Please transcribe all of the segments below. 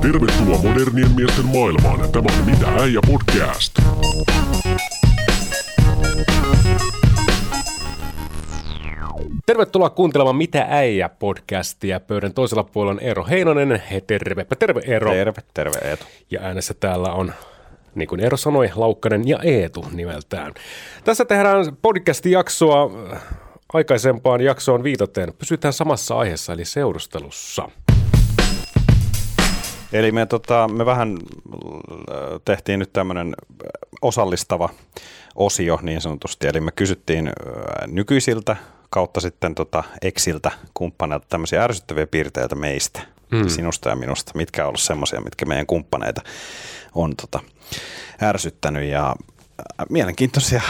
Tervetuloa modernien miesten maailmaan. Tämä on Mitä äijä podcast. Tervetuloa kuuntelemaan Mitä äijä podcastia. Pöydän toisella puolella on Eero Heinonen. He, tervepä terve Eero. Terve, terve Eetu. Ja äänessä täällä on, niin kuin Eero sanoi, Laukkanen ja Eetu nimeltään. Tässä tehdään podcast-jaksoa aikaisempaan jaksoon viitaten. Pysytään samassa aiheessa eli seurustelussa. Eli me, tota, me vähän äh, tehtiin nyt tämmöinen osallistava osio niin sanotusti, eli me kysyttiin äh, nykyisiltä kautta sitten tota exiltä kumppaneilta tämmöisiä ärsyttäviä piirteitä meistä, mm. sinusta ja minusta, mitkä on ollut semmoisia, mitkä meidän kumppaneita on tota, ärsyttänyt ja äh, mielenkiintoisia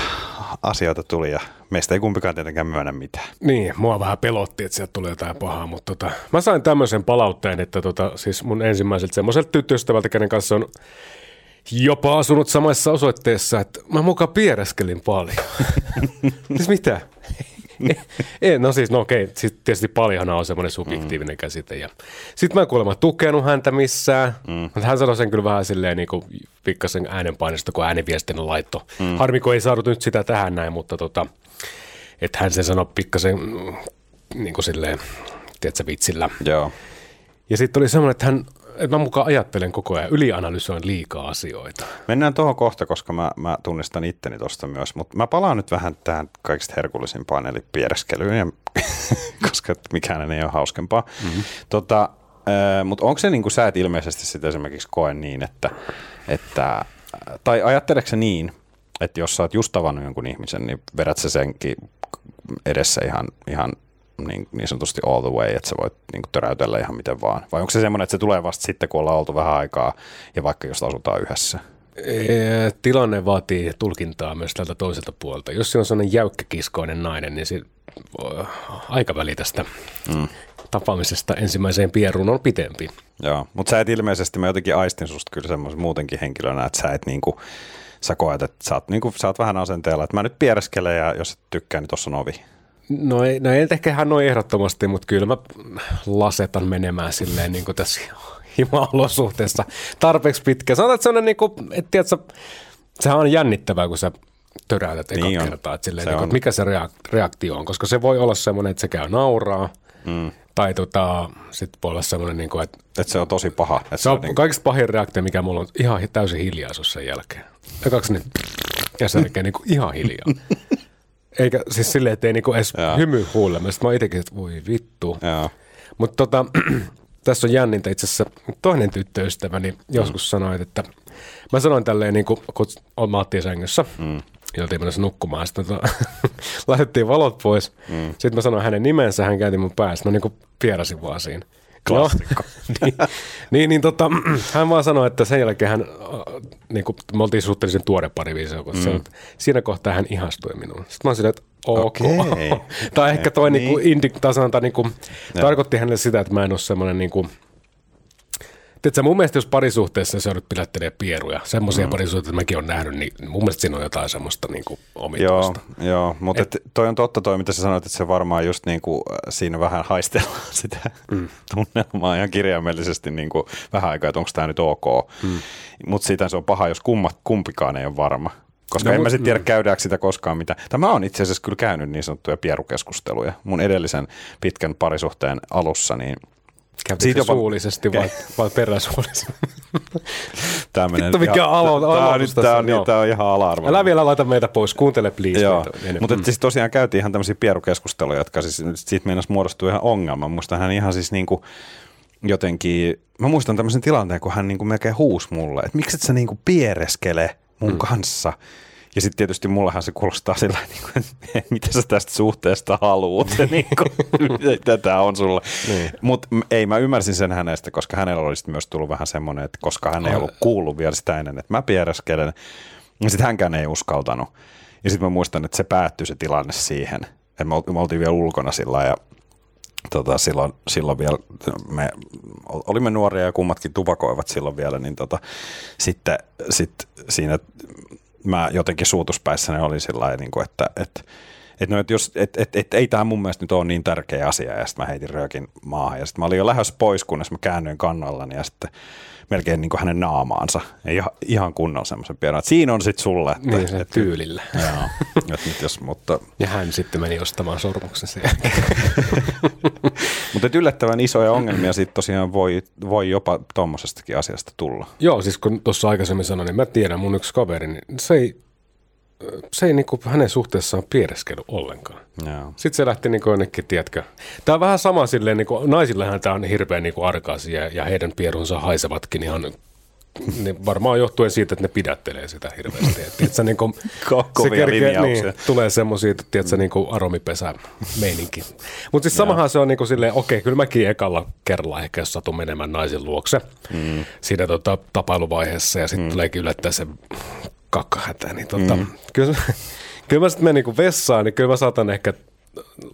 asioita tuli ja meistä ei kumpikaan tietenkään myönnä mitään. Niin, mua vähän pelotti, että sieltä tulee jotain pahaa, mutta tota, mä sain tämmöisen palautteen, että tota, siis mun ensimmäiseltä semmoiselta tyttöystävältä, kenen kanssa on jopa asunut samassa osoitteessa, että mä mukaan piereskelin paljon. siis mitä? Ei, no siis, no okei, siis tietysti paljonhan on semmoinen subjektiivinen mm. käsite. Ja sitten mä en kuulemma tukenut häntä missään, mm. mutta hän sanoi sen kyllä vähän silleen niin kuin pikkasen äänenpainosta, kun ääniviestin laitto. Mm. Harmi, kun ei saanut nyt sitä tähän näin, mutta tota, että hän sen sanoi pikkasen mm, niin kuin silleen, tiedätkö, vitsillä. Joo. Ja sitten oli semmoinen, että hän että mä mukaan ajattelen koko ajan, ylianalysoin liikaa asioita. Mennään tuohon kohta, koska mä, mä tunnistan itteni tuosta myös, mutta mä palaan nyt vähän tähän kaikista herkullisimpaan, eli piereskelyyn, koska mikään ei ole hauskempaa. Mm-hmm. Tota, mutta onko se niin kuin sä et ilmeisesti sitten esimerkiksi koe niin, että, että tai ajatteleeko se niin, että jos sä oot just tavannut jonkun ihmisen, niin vedät sä senkin edessä ihan, ihan niin, niin sanotusti all the way, että sä voit niin kuin töräytellä ihan miten vaan? Vai onko se semmoinen, että se tulee vasta sitten, kun ollaan oltu vähän aikaa ja vaikka jos asutaan yhdessä? Tilanne vaatii tulkintaa myös tältä toiselta puolta. Jos se on sellainen jäykkäkiskoinen nainen, niin se aikaväli tästä mm. tapaamisesta ensimmäiseen pieruun on pitempi. Joo, mutta sä et ilmeisesti, mä jotenkin aistin susta kyllä semmoisen muutenkin henkilönä, että sä et niinku, sä koet, että sä oot, niinku, sä oot vähän asenteella, että mä nyt piereskelen ja jos et tykkää, niin tossa on ovi. No ei, no ei ehkä hän noin ehdottomasti, mutta kyllä mä lasetan menemään silleen niin kuin tässä hima-olosuhteessa tarpeeksi pitkä. Sanotaan, että sellainen niin kuin, että tiedätkö, sehän on jännittävää, kun sä töräytät eka niin kertaa, että, silleen, se niin kuin, että mikä se reaktio on, koska se voi olla semmoinen, että se käy nauraa, mm. tai tota, sitten voi olla semmoinen, niin kuin, että, että se on tosi paha. Että se on niin... kaikista pahin reaktio, mikä mulla on ihan täysin hiljaisuus sen jälkeen. Ekaksi niin, ja sen jälkeen niin kuin ihan hiljaa. Eikä siis silleen, että ei niinku edes Jaa. hymy huulemme. Sitten mä itsekin, että voi vittu. Mutta tota, tässä on jännintä itse asiassa toinen tyttöystäväni joskus mm. sanoi, että mä sanoin tälleen, niin kuin, kun oltiin sängyssä, mm. ja oltiin menossa nukkumaan, sitten tota, laitettiin valot pois. Mm. Sitten mä sanoin hänen nimensä, hän käänti mun päästä, mä niin kuin pierasin vaan siinä. Klassikko. niin, niin, niin tota, hän vaan sanoi, että sen jälkeen hän, niin kuin, me oltiin suhteellisen tuore pari viisi, mm. siinä kohtaa hän ihastui minuun. Sitten mä olin että ok. Okay. tai ehkä toi niin. Niin indi, tasanta, niin kuin, tarkoitti hänelle sitä, että mä en ole semmoinen niin kuin, Tiedätkö, mun mielestä jos parisuhteessa se nyt pilättelee pieruja, semmoisia mm. parisuhteita mäkin olen nähnyt, niin mun mielestä siinä on jotain semmoista niin kuin omituista. Joo, joo mutta et, toi on totta toi, mitä sä sanoit, että se varmaan just niin kuin äh, siinä vähän haistellaan sitä mm. tunnelmaa ihan kirjaimellisesti niin kuin vähän aikaa, että onko tämä nyt ok. Mm. Mutta siitä se on paha, jos kummat, kumpikaan ei ole varma. Koska no, en mä sitten tiedä, mm. käydäänkö sitä koskaan mitä. Tämä on itse asiassa kyllä käynyt niin sanottuja pierukeskusteluja. Mun edellisen pitkän parisuhteen alussa, niin – Käytitkö jopa... suullisesti vai, vai peräsuullisesti? Tämä menee Vittu mikä alo- tämä, on, tämä, on, tämä on ihan ala-arvo. Älä vielä laita meitä pois, kuuntele please. Joo. Mutta mm. siis tosiaan käytiin ihan tämmöisiä pierukeskusteluja, jotka siis siitä meinasi muodostua ihan ongelma. Musta hän ihan siis niinku jotenkin, mä muistan tämmöisen tilanteen, kun hän niinku melkein huusi mulle, että miksi et sä niinku piereskele mun mm. kanssa. Ja sitten tietysti mullahan se kuulostaa sillä niin kuin, että mitä sä tästä suhteesta haluat, niin kuin, tätä on sulla. Niin. Mutta ei, mä ymmärsin sen hänestä, koska hänellä olisi myös tullut vähän semmoinen, että koska hän ei ollut kuullut vielä sitä ennen, että mä pieräskelen, ja sitten hänkään ei uskaltanut. Ja sitten mä muistan, että se päättyi se tilanne siihen, että me oltiin vielä ulkona sillä ja tota, silloin, silloin vielä me olimme nuoria ja kummatkin tupakoivat silloin vielä, niin tota, sitten sit siinä mä jotenkin suutuspäissäni olin sillä niin kuin, että, että että no, et jos, et, et, et, ei tämä mun mielestä nyt ole niin tärkeä asia, ja sitten mä heitin röökin maahan, ja sitten mä olin jo lähes pois, kunnes mä käännyin kannallani, ja sitten melkein niin kuin hänen naamaansa, ja ihan kunnon semmoisen pienen, siinä on sitten sulle. Että, niin, se tyylillä. Joo, että nyt jos, mutta... Ja hän sitten meni ostamaan sormuksen sen Mutta yllättävän isoja ongelmia sitten tosiaan voi, voi jopa tuommoisestakin asiasta tulla. Joo, siis kun tuossa aikaisemmin sanoin, niin mä tiedän mun yksi kaveri, niin se ei se ei niinku hänen suhteessaan piereskellyt ollenkaan. Joo. Sitten se lähti niinku jonnekin, tiedätkö. Tämä on vähän sama silleen, niinku, naisillehän tämä on hirveän niinku arkaisia ja heidän pierunsa haisevatkin ihan niin varmaan johtuen siitä, että ne pidättelee sitä hirveästi. Et, tiedätkö, niin kuin, se kerkee, niin, tulee semmoisia, tiedätkö, niin kuin aromipesä meininki. Mutta siis samahan se on niin kuin silleen, okei, kyllä mäkin ekalla kerralla ehkä jos satun menemään naisen luokse mm. siinä tota, tapailuvaiheessa ja sitten mm. tuleekin yllättää se kakkahätä, niin tota, mm. kyllä, kyllä mä sitten menen niin vessaan, niin kyllä mä saatan ehkä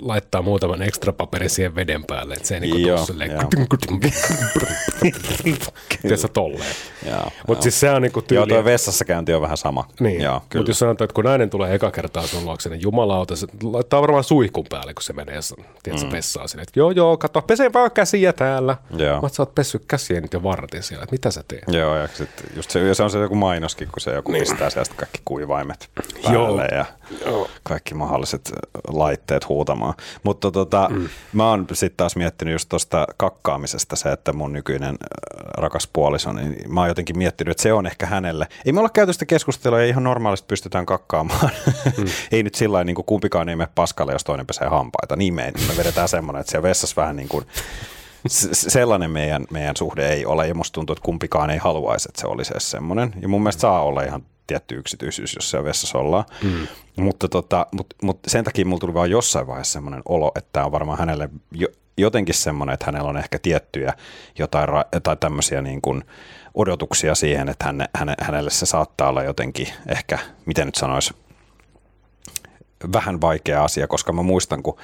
laittaa muutaman ekstra paperin siihen veden päälle, että se ei niinku tuu silleen tiedätkö tolleen. Mutta siis se on niinku tyyli. Joo, tuo vessassa käynti on vähän sama. Niin, mutta jos sanotaan, että kun nainen tulee eka kertaa sun luokse, niin jumalauta, se laittaa varmaan suihkun päälle, kun se menee tiedätkö, mm. vessaan sinne, että joo joo, katso, pese vaan käsiä täällä. Joo. Mä sä oot pessyt käsiä nyt jo vartin siellä, että mitä sä teet? Joo, ja sitten just se, ja se on se joku mainoskin, kun se joku niin. pistää sieltä kaikki kuivaimet päälle joo. ja joo. kaikki mahdolliset laitteet huutamaan. Mutta tota, mm. mä oon sitten taas miettinyt just tuosta kakkaamisesta se, että mun nykyinen äh, rakas puoliso, niin mä oon jotenkin miettinyt, että se on ehkä hänelle. Ei me olla käyty sitä keskustelua ja ihan normaalisti pystytään kakkaamaan. Mm. ei nyt sillä niin kuin kumpikaan ei mene paskalle, jos toinen pesee hampaita. Niin me, me vedetään semmoinen, että siellä vessassa vähän niin kuin sellainen meidän, meidän suhde ei ole, ja musta tuntuu, että kumpikaan ei haluaisi, että se olisi edes semmoinen. Ja mun mielestä saa olla ihan tietty yksityisyys, jos siellä vessassa ollaan. Mm. Mutta tota, mut, mut sen takia mulla tuli vaan jossain vaiheessa semmoinen olo, että tämä on varmaan hänelle jo, jotenkin semmoinen, että hänellä on ehkä tiettyjä jotain, jotain tämmöisiä niin kuin odotuksia siihen, että häne, häne, hänelle se saattaa olla jotenkin ehkä, miten nyt sanoisi, vähän vaikea asia, koska mä muistan, kun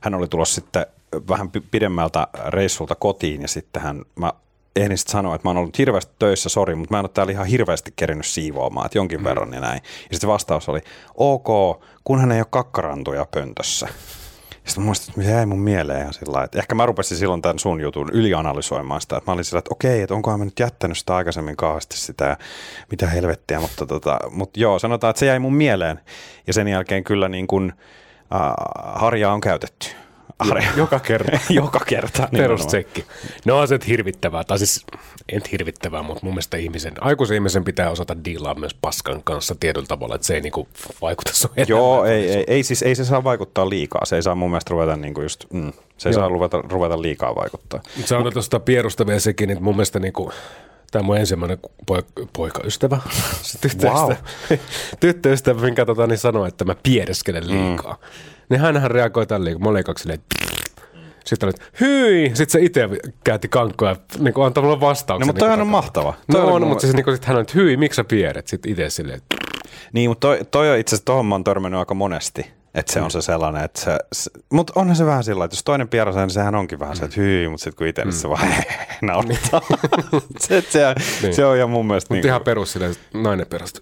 hän oli tulossa sitten vähän pidemmältä reissulta kotiin ja sitten hän, mä ehdin sitten sanoa, että mä oon ollut hirveästi töissä, sori, mutta mä en ole täällä ihan hirveästi kerinyt siivoamaan, että jonkin mm. verran ja näin. Ja sitten vastaus oli, ok, kunhan ei ole kakkarantuja pöntössä. Sitten muistin, että jäi mun mieleen ihan sillä että ehkä mä rupesin silloin tämän sun jutun ylianalysoimaan sitä, että mä olin sillä, että okei, että onkohan mä nyt jättänyt sitä aikaisemmin kauheasti sitä ja mitä helvettiä, mutta, tota, mutta joo, sanotaan, että se jäi mun mieleen ja sen jälkeen kyllä niin kuin, äh, harjaa on käytetty. Are. Joka kerta. Joka kerta. Perustsekki. No on se hirvittävää, tai siis en hirvittävää, mutta mun mielestä ihmisen, aikuisen ihmisen pitää osata diilaa myös paskan kanssa tietyllä tavalla, että se ei niinku vaikuta sun Joo, ei, ei, ei, siis ei se saa vaikuttaa liikaa. Se ei saa mun mielestä ruveta niinku just, mm, se ei Joo. saa ruveta, ruveta liikaa vaikuttaa. Se on tuosta pierusta vielä sekin, että mun mielestä niinku, Tämä on mun ensimmäinen poika, poikaystävä, tyttöystävä, wow. tyttöystävä minkä tota, niin sanoi, että mä piereskelen liikaa. Mm niin hänhän reagoi tälleen, kun mä olin kaksi silleen, sitten oli, hyi, sitten se itse käytti kankkoja, niin kuin antaa mulle vastauksen. No, mutta niin on mahtava. Toi no on, mutta siis niin kuin, sit hän on, että hyi, miksi sä pieret? Sitten itse silleen, Niin, mutta toi, toi on itse asiassa, tuohon mä oon törmännyt aika monesti. Että se on se sellainen, että se, se mutta onhan se vähän sillä, että jos toinen pierasee, niin sehän onkin vähän se, että hyi, mutta sitten kun itse, niin se mm. vaan naurattaa. se, se, niin. se on ihan mun mielestä. Mutta niin ihan perus silleen, nainen perästä,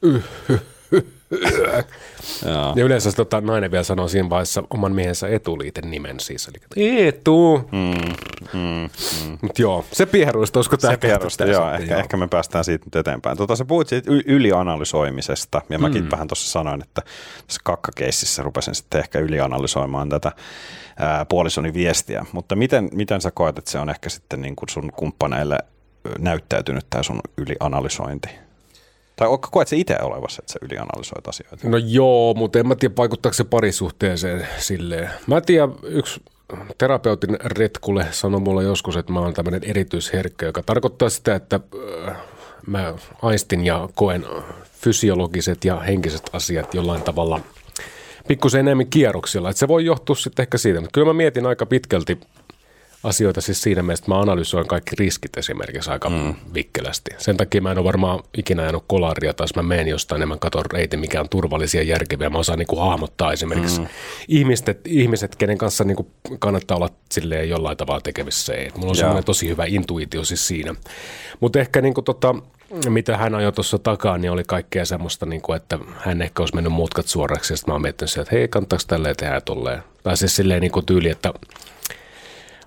ja yleensä tota, nainen vielä sanoo siinä vaiheessa oman miehensä etuliiten nimen siis, eli Etu. Mm, mm, mm. Mut joo, se pieruista, olisiko tämä Se pieruista, joo, ehkä, joo. ehkä me päästään siitä nyt eteenpäin. Tota, sä puhuit siitä ylianalysoimisesta, ja mäkin mm. vähän tuossa sanoin, että tässä kakkakeississä rupesin sitten ehkä ylianalysoimaan tätä ää, puolisoni viestiä, mutta miten, miten sä koet, että se on ehkä sitten niin kuin sun kumppaneille näyttäytynyt tämä sun ylianalysointi? Tai koet se itse olevassa, että sä ylianalysoit asioita? No joo, mutta en mä tiedä vaikuttaako se parisuhteeseen silleen. Mä tiedän, yksi terapeutin retkulle sanoi mulle joskus, että mä oon tämmöinen erityisherkkä, joka tarkoittaa sitä, että äh, mä aistin ja koen fysiologiset ja henkiset asiat jollain tavalla pikkusen enemmän kierroksilla. Että se voi johtua sitten ehkä siitä, mutta kyllä mä mietin aika pitkälti asioita siis siinä mielessä, että mä analysoin kaikki riskit esimerkiksi aika mm. vikkelästi. Sen takia mä en ole varmaan ikinä ajanut kolaria, tai jos mä menen jostain, niin mä katson reitin, mikä on turvallisia ja järkeviä. Mä osaan niin kuin hahmottaa esimerkiksi mm. ihmiset, ihmiset, kenen kanssa niin kuin kannattaa olla silleen jollain tavalla tekemissä. Mulla on semmoinen tosi hyvä intuitio siis siinä. Mutta ehkä niin kuin tota, mitä hän ajoi tuossa takaa, niin oli kaikkea semmoista, niin kuin, että hän ehkä olisi mennyt mutkat suoraksi. Ja sitten mä oon miettinyt että hei, kannattaako tälleen tehdä tolleen. Tai siis silleen niin kuin tyyli, että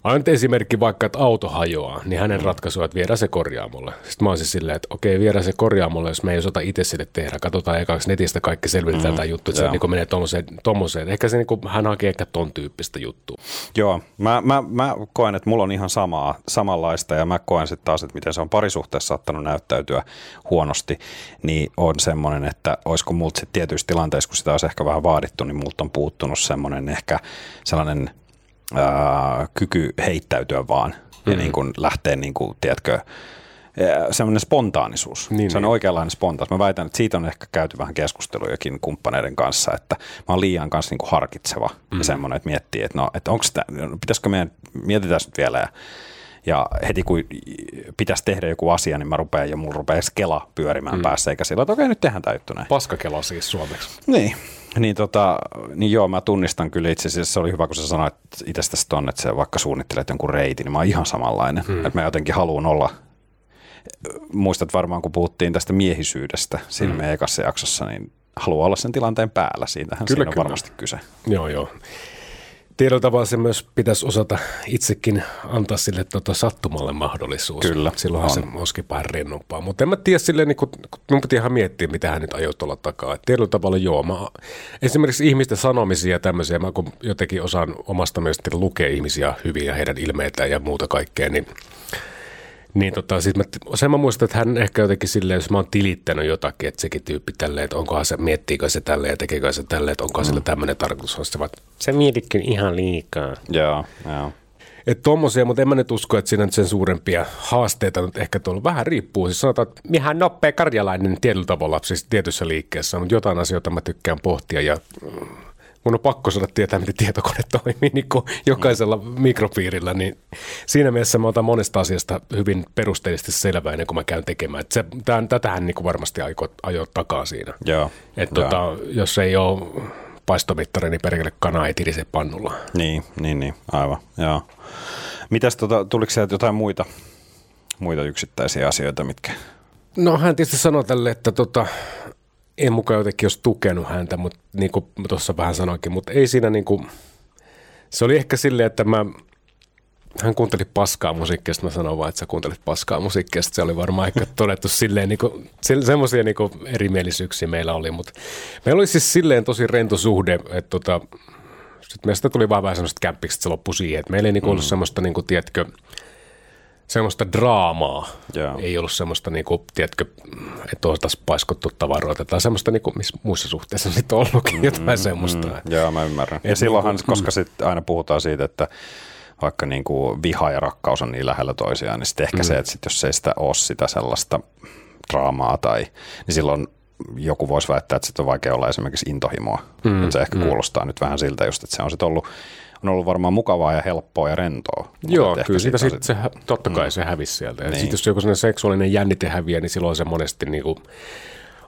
Aina esimerkki vaikka, että auto hajoaa, niin hänen ratkaisua, että viedään se korjaamolle. Sitten mä olisin silleen, että okei, viedään se korjaamolle, jos me ei osata itse sille tehdä. Katsotaan ekaksi netistä kaikki selvitetään mm, tämä juttu, että joo. se niin menee tommoseen, tommoseen. Ehkä se, niin kuin, hän hakee ehkä ton tyyppistä juttua. Joo, mä, mä, mä koen, että mulla on ihan samaa, samanlaista ja mä koen sitten taas, että miten se on parisuhteessa saattanut näyttäytyä huonosti, niin on semmoinen, että olisiko multa sitten tietyissä tilanteissa, kun sitä olisi ehkä vähän vaadittu, niin multa on puuttunut semmoinen ehkä sellainen ää, kyky heittäytyä vaan mm-hmm. ja niin kuin lähteä, niin kuin, tiedätkö, semmoinen spontaanisuus. Niin, se on niin. oikeanlainen spontaanisuus. Mä väitän, että siitä on ehkä käyty vähän keskustelujakin kumppaneiden kanssa, että mä oon liian kanssa niin kuin harkitseva mm. ja semmoinen, että miettii, että no, että onko sitä, pitäisikö meidän, mietitään nyt vielä ja ja heti kun pitäisi tehdä joku asia, niin mä rupean ja mulla rupeaa skela pyörimään mm. päässä, eikä sillä, että okei, nyt tehdään tämä juttu näin. Paskakela siis suomeksi. Niin, niin, tota, niin joo, mä tunnistan kyllä itse asiassa, se oli hyvä, kun sä sanoit itsestäsi ton, että se vaikka suunnittelet jonkun reitin, niin mä oon ihan samanlainen. Hmm. Että mä jotenkin haluan olla, muistat varmaan kun puhuttiin tästä miehisyydestä siinä hmm. meidän ekassa jaksossa, niin haluan olla sen tilanteen päällä. Siitähän kyllä, siinä on kyllä. varmasti kyse. Joo, joo tietyllä tavalla se myös pitäisi osata itsekin antaa sille tota sattumalle mahdollisuus. Kyllä. Silloinhan on. se olisikin vähän rennompaa. Mutta en mä tiedä silleen, niin kun, mun piti ihan miettiä, mitä hän nyt ajoi tuolla takaa. Et tietyllä tavalla joo. Mä, esimerkiksi ihmisten sanomisia ja tämmöisiä, mä kun jotenkin osaan omasta mielestä lukea ihmisiä hyvin ja heidän ilmeitä ja muuta kaikkea, niin – niin tota, sit mä, sen mä muistan, että hän ehkä jotenkin silleen, jos mä oon tilittänyt jotakin, että sekin tyyppi tälleen, että onkohan se, miettiikö se tälleen ja tekeekö se tälleen, että onkohan mm. sillä tämmöinen tarkoitus, on se vaan, se mietitkin ihan liikaa. Joo, joo. Että tommosia, mutta en mä nyt usko, että siinä nyt sen suurempia haasteita nyt ehkä tuolla. Vähän riippuu. Siis sanotaan, että ihan nopea karjalainen tietyllä tavalla siis tietyssä liikkeessä, mutta jotain asioita mä tykkään pohtia ja mun on pakko saada tietää, miten tietokone toimii niin kuin jokaisella mikropiirillä, niin siinä mielessä mä otan monesta asiasta hyvin perusteellisesti selvää ennen kuin mä käyn tekemään. Et se, tämän, tätähän niin kuin varmasti ajo, ajo takaa siinä. Joo. Et tota, jos ei ole paistomittari, niin perkele kana ei tirise pannulla. Niin, niin, niin, aivan, joo. Mitäs tota, tuliko sieltä jotain muita, muita yksittäisiä asioita, mitkä No hän tietysti sanoi tälle, että tota, en mukaan jotenkin olisi tukenut häntä, mutta niin kuin tuossa vähän sanoinkin, mutta ei siinä niin kuin, se oli ehkä silleen, että mä, hän kuunteli paskaa musiikkia, mä sanoin vaan, että sä kuuntelit paskaa musiikkia, se oli varmaan ehkä todettu silleen, niin kuin, semmoisia niin erimielisyyksiä meillä oli, mutta meillä oli siis silleen tosi rento suhde, että tota, sitten meistä tuli vaan vähän semmoista kämppiä, että se loppui siihen, että meillä ei niin kuin ollut mm. semmoista, niin kuin, tiedätkö, semmoista draamaa. Yeah. Ei ollut semmoista, niin kuin, tiedätkö, että oltaisiin paiskottu tavaroita tai semmoista, niin kuin, missä muissa suhteissa nyt on ollutkin mm, jotain semmoista. Mm, joo, mä ymmärrän. Ja, ja silloinhan, niin koska sitten aina puhutaan siitä, että vaikka niin kuin viha ja rakkaus on niin lähellä toisiaan, niin sitten ehkä mm. se, että sit jos ei sitä ole sitä sellaista draamaa tai, niin silloin joku voisi väittää, että sitten on vaikea olla esimerkiksi intohimoa. Mm, se ehkä mm. kuulostaa nyt vähän siltä just, että se on sitten ollut on ollut varmaan mukavaa ja helppoa ja rentoa. Joo, kyllä siitä sit se, totta kai mm. se hävisi sieltä. Niin. Sitten jos joku seksuaalinen jännite häviää, niin silloin se monesti niin kuin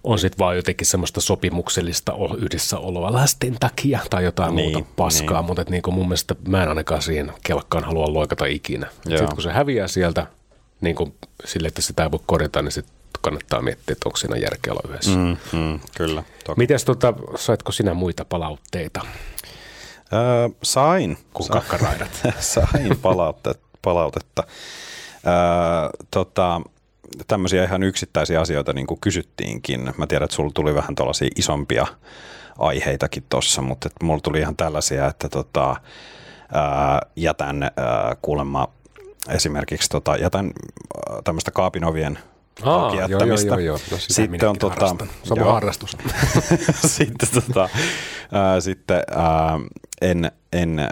on sitten vaan jotenkin semmoista sopimuksellista yhdessäoloa lasten takia tai jotain niin, muuta paskaa, niin. mutta niin mun mielestä mä en ainakaan siihen kelkkaan halua loikata ikinä. Sitten kun se häviää sieltä niin kuin sille, että sitä ei voi korjata, niin sitten kannattaa miettiä, että onko siinä järkeä olla yhdessä. Mm, mm, kyllä. Mites tota, saitko sinä muita palautteita? Öö, sain. Kun kakkaraidat. sain palautetta. palautetta. Öö, tota, tämmöisiä ihan yksittäisiä asioita niin kuin kysyttiinkin. Mä tiedän, että sulla tuli vähän tuollaisia isompia aiheitakin tuossa, mutta et mulla tuli ihan tällaisia, että tota, ää, jätän ää, kuulemma esimerkiksi tota, jätän tämmöistä kaapinovien Aa, joo, joo, joo, joo. No, sitten on tota, Sama harrastus. sitten, tota, ää, sitten ää, en, en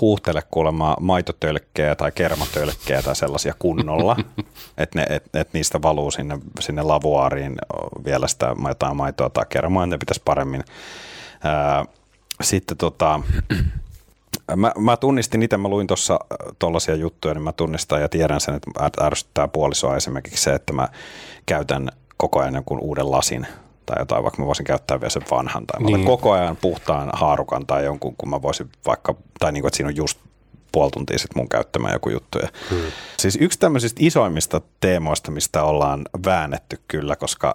huuhtele kuulemma maitotölkkejä tai kermatölkkejä tai sellaisia kunnolla, että ne, et, et niistä valuu sinne, sinne lavuaariin vielä sitä jotain maitoa tai kermaa, ne pitäisi paremmin. Ää, sitten tota, Mä, mä tunnistin itse, mä luin tuossa tuollaisia juttuja, niin mä tunnistan ja tiedän sen, että ärsyttää puolisoa esimerkiksi se, että mä käytän koko ajan jonkun uuden lasin tai jotain, vaikka mä voisin käyttää vielä sen vanhan. Tai niin. koko ajan puhtaan haarukan tai jonkun, kun mä voisin vaikka, tai niin kuin, että siinä on just puoli tuntia sitten mun käyttämään joku juttu. Hmm. Siis yksi tämmöisistä isoimmista teemoista, mistä ollaan väännetty kyllä, koska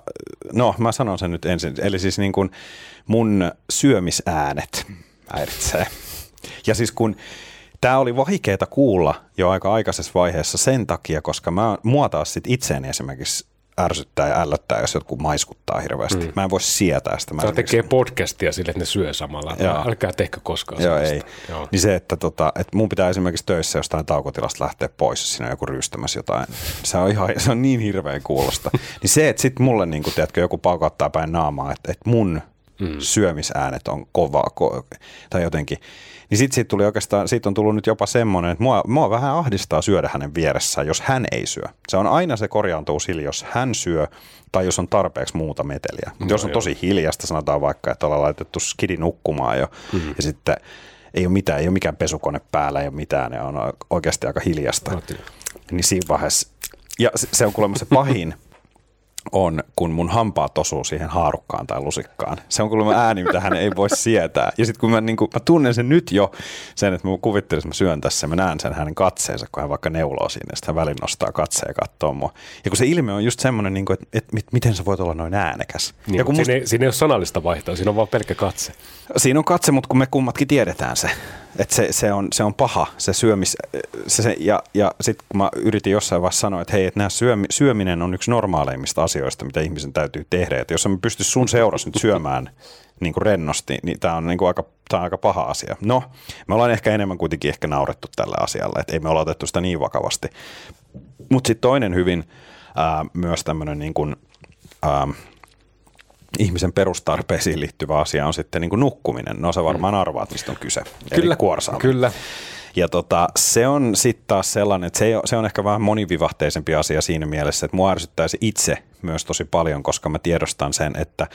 no mä sanon sen nyt ensin, eli siis niin kuin mun syömisäänet häiritsee. Ja siis kun Tämä oli vaikeaa kuulla jo aika aikaisessa vaiheessa sen takia, koska mä, mua taas sit itseäni esimerkiksi ärsyttää ja ällöttää, jos jotkut maiskuttaa hirveästi. Mm. Mä en voi sietää sitä. Mä Sä tekee podcastia sille, että ne syö samalla. Joo. Älkää tehkö koskaan Joo, ei. Joo. Niin se, että, tota, että mun pitää esimerkiksi töissä jostain taukotilasta lähteä pois, jos siinä on joku rystämässä jotain. Se on, ihan, se on niin hirveän kuulosta. niin se, että sitten mulle, niin kun, tiedätkö, joku paukattaa päin naamaa, että, että mun mm. syömisäänet on kova, ko, tai jotenkin – niin sitten siitä tuli oikeastaan, siitä on tullut nyt jopa semmoinen, että mua, mua vähän ahdistaa syödä hänen vieressään, jos hän ei syö. Se on aina se korjaantuu sillä, jos hän syö tai jos on tarpeeksi muuta meteliä. No, jos on joo. tosi hiljasta, sanotaan vaikka, että ollaan laitettu skidi nukkumaan jo, mm-hmm. ja sitten ei ole mitään, ei ole mikään pesukone päällä, ei ole mitään, ne on oikeasti aika hiljasta. Niin siinä vaiheessa, ja se on kuulemma se pahin, on, kun mun hampaat osuu siihen haarukkaan tai lusikkaan. Se on kuulemma ääni, mitä hän ei voi sietää. Ja sitten kun mä, niin kun, mä tunnen sen nyt jo, sen, että mä kuvittelin, että mä syön tässä, mä näen sen hänen katseensa, kun hän vaikka neuloo sinne, sitten hän välin nostaa katseen ja katsoo mua. Ja kun se ilme on just semmoinen, niin että, että, että miten sä voit olla noin äänekäs. Niin, ja kun musta... siinä, ei, siinä ei ole sanallista vaihtoa, siinä on vaan pelkkä katse. Siinä on katse, mutta kun me kummatkin tiedetään se. Että se, se, on, se on paha, se syömis. Se, se, ja ja sitten kun mä yritin jossain vaiheessa sanoa, että hei, että syömi, syöminen on yksi normaaleimmista asioista, mitä ihmisen täytyy tehdä. Että jos mä pysty sun seurassa nyt syömään niin kuin rennosti, niin tämä on, niin kuin tää on aika paha asia. No, me ollaan ehkä enemmän kuitenkin ehkä naurettu tällä asialla, että ei me olla otettu sitä niin vakavasti. Mutta sitten toinen hyvin ää, myös tämmöinen niin kuin, ihmisen perustarpeisiin liittyvä asia on sitten niin kuin nukkuminen. No sä varmaan mm. arvaat, mistä on kyse. Kyllä, Eli kyllä. Ja tota, se on sitten taas sellainen, että se, se on ehkä vähän monivivahteisempi asia siinä mielessä, että mua ärsyttäisi itse myös tosi paljon, koska mä tiedostan sen, että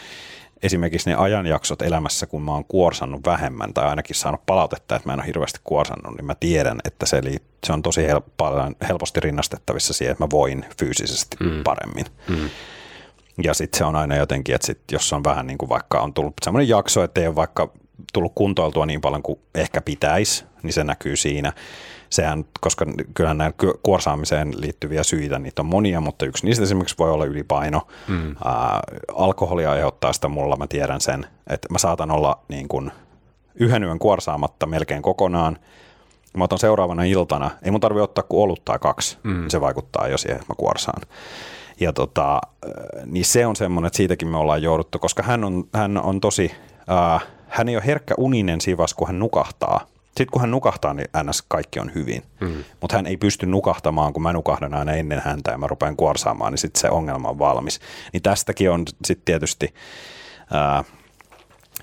esimerkiksi ne ajanjaksot elämässä, kun mä oon kuorsannut vähemmän tai ainakin saanut palautetta, että mä en ole hirveästi kuorsannut, niin mä tiedän, että se, eli, se on tosi helposti rinnastettavissa siihen, että mä voin fyysisesti mm. paremmin. Mm. Ja sitten se on aina jotenkin, että sit, jos on vähän niin kuin vaikka on tullut semmoinen jakso, että ei ole vaikka tullut kuntoiltua niin paljon kuin ehkä pitäisi, niin se näkyy siinä. Sehän, koska kyllähän näin kuorsaamiseen liittyviä syitä, niitä on monia, mutta yksi niistä esimerkiksi voi olla ylipaino. Mm. Äh, alkoholia aiheuttaa sitä mulla, mä tiedän sen, että mä saatan olla niin kuin yhden yön kuorsaamatta melkein kokonaan. Mä otan seuraavana iltana, ei mun tarvi ottaa kuin olut tai kaksi, mm. se vaikuttaa jo siihen, että mä kuorsaan. Ja tota, niin se on semmoinen, että siitäkin me ollaan jouduttu, koska hän on, hän on tosi, äh, hän ei ole herkkä uninen sivas, kun hän nukahtaa. Sitten kun hän nukahtaa, niin ns. kaikki on hyvin. Mm. Mutta hän ei pysty nukahtamaan, kun mä nukahdan aina ennen häntä ja mä rupean kuorsaamaan, niin sitten se ongelma on valmis. Niin tästäkin on sitten tietysti... Äh,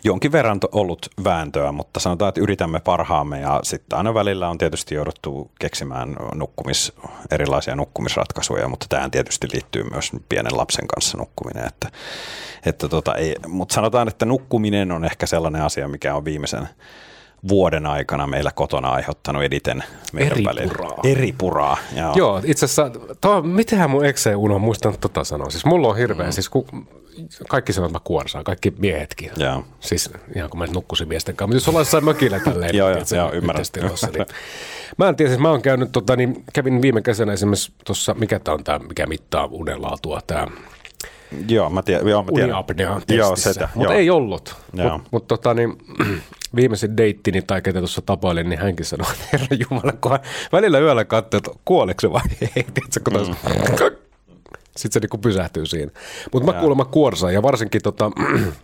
jonkin verran ollut vääntöä, mutta sanotaan, että yritämme parhaamme ja sitten aina välillä on tietysti jouduttu keksimään nukkumis, erilaisia nukkumisratkaisuja, mutta tähän tietysti liittyy myös pienen lapsen kanssa nukkuminen. Että, että tota, ei, mutta sanotaan, että nukkuminen on ehkä sellainen asia, mikä on viimeisen vuoden aikana meillä kotona aiheuttanut editen eri puraa. Eri puraa, joo. joo itse asiassa, to, mitenhän mun ekseen uno muistanut tota sanoa. Siis mulla on hirveä, mm. siis ku, kaikki sanoo, että mä kuorsaan, kaikki miehetkin. Joo. Siis ihan kun mä nukkusin miesten kanssa, mutta jos ollaan jossain mökillä tälleen. joo, joo, joo, ymmärrän. niin, mä en tiedä, siis mä oon käynyt, tota, niin, kävin viime kesänä esimerkiksi tuossa, mikä tää on tämä, mikä mittaa unenlaatua, tämä Joo, mä tiedän. Joo, mä tiedän. Joo, sitä. Mutta ei ollut. Mutta mut, tota, niin, viimeisin deittini tai ketä tuossa tapailin, niin hänkin sanoi, että herra Jumala, kun hän välillä yöllä katsoi, että kuoleeko se vai ei. Tiedätkö, kun mm. Sitten se niinku pysähtyy siinä. Mutta mä kuulemma kuorsaan ja varsinkin tota,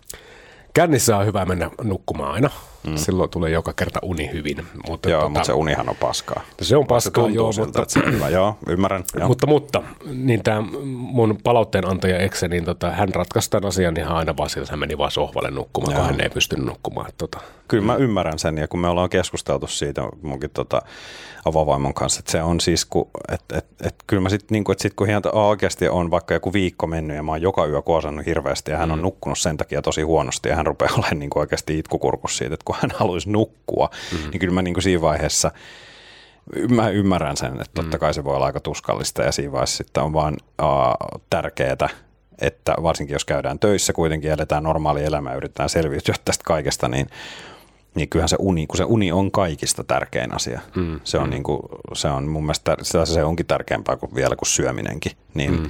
kännissä on hyvä mennä nukkumaan aina. Mm. Silloin tulee joka kerta uni hyvin. Mutta joo, tota, mutta se unihan on paskaa. Se on paskaa, se joo. Siltä, mutta, se hyvä. joo, ymmärrän. Joo. Mutta, mutta niin tämä mun palautteen antaja Ekse, niin tota, hän ratkaisi tämän asian ihan aina vaan sillä, hän meni vaan sohvalle nukkumaan, joo. kun hän ei pystynyt nukkumaan. Tota. Kyllä mä ymmärrän sen, ja kun me ollaan keskusteltu siitä munkin tota, avavaimon kanssa, että se on siis, kun, että et, et, kyllä mä sitten, niin kuin, että sit kun hientä oikeasti on vaikka joku viikko mennyt ja mä oon joka yö kuosannut hirveästi ja hän on mm. nukkunut sen takia tosi huonosti ja hän rupeaa olemaan niin kuin oikeasti itkukurkus siitä, että kun hän haluaisi nukkua, mm. niin kyllä mä niin kuin siinä vaiheessa mä ymmärrän sen, että totta mm. kai se voi olla aika tuskallista ja siinä vaiheessa sitten on vaan uh, tärkeää, että varsinkin jos käydään töissä kuitenkin, eletään normaali elämä yritetään selviytyä tästä kaikesta, niin niin kyllähän se uni, kun se uni on kaikista tärkein asia. Mm. Se, on mm. niin kuin, se on mun mielestä, se onkin tärkeämpää kuin vielä kuin syöminenkin. Niin, mm.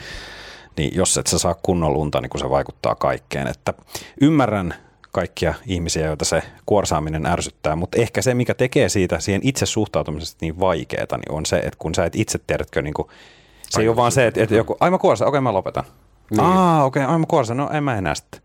niin jos et sä saa kunnon unta, niin kun se vaikuttaa kaikkeen. Että ymmärrän kaikkia ihmisiä, joita se kuorsaaminen ärsyttää, mutta ehkä se, mikä tekee siitä siihen itse suhtautumisesta niin vaikeaa, niin on se, että kun sä et itse tiedätkö, niin kuin, se ei ole vaan se, että, että joku, ai mä kuorsa, okei okay, mä lopetan. Niin. Aa, okei, okay, ai mä kuorsa, no en mä enää sitten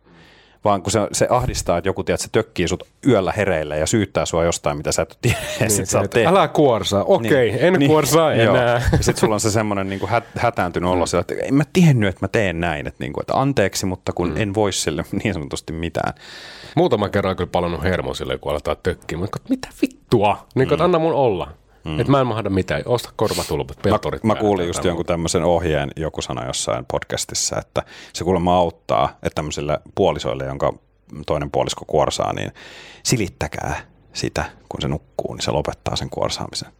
vaan kun se, se ahdistaa, että joku tiedät, se tökkii sut yöllä hereillä ja syyttää sua jostain, mitä sä et tiedä, niin, sit sä et, Älä kuorsaa, okei, okay, niin, en niin, kuorsaa enää. Joo. Ja sit sulla on se semmoinen niin kuin hät, hätääntynyt olo, että en mä tiennyt, että mä teen näin, että, niin kuin, että anteeksi, mutta kun mm. en voi sille niin sanotusti mitään. Muutama kerran kyllä palannut hermo sille, kun aletaan tökkiä, mutta mitä vittua, niin kuin, mm. anna mun olla. Mm. Että mä en mahda mitään, osta korvatulpat, peltorit. Mä, mä kuulin just jonkun tämmöisen ohjeen, joku sanoi jossain podcastissa, että se kuulemma auttaa, että tämmöisille puolisoille, jonka toinen puolisko kuorsaa, niin silittäkää sitä, kun se nukkuu, niin se lopettaa sen kuorsaamisen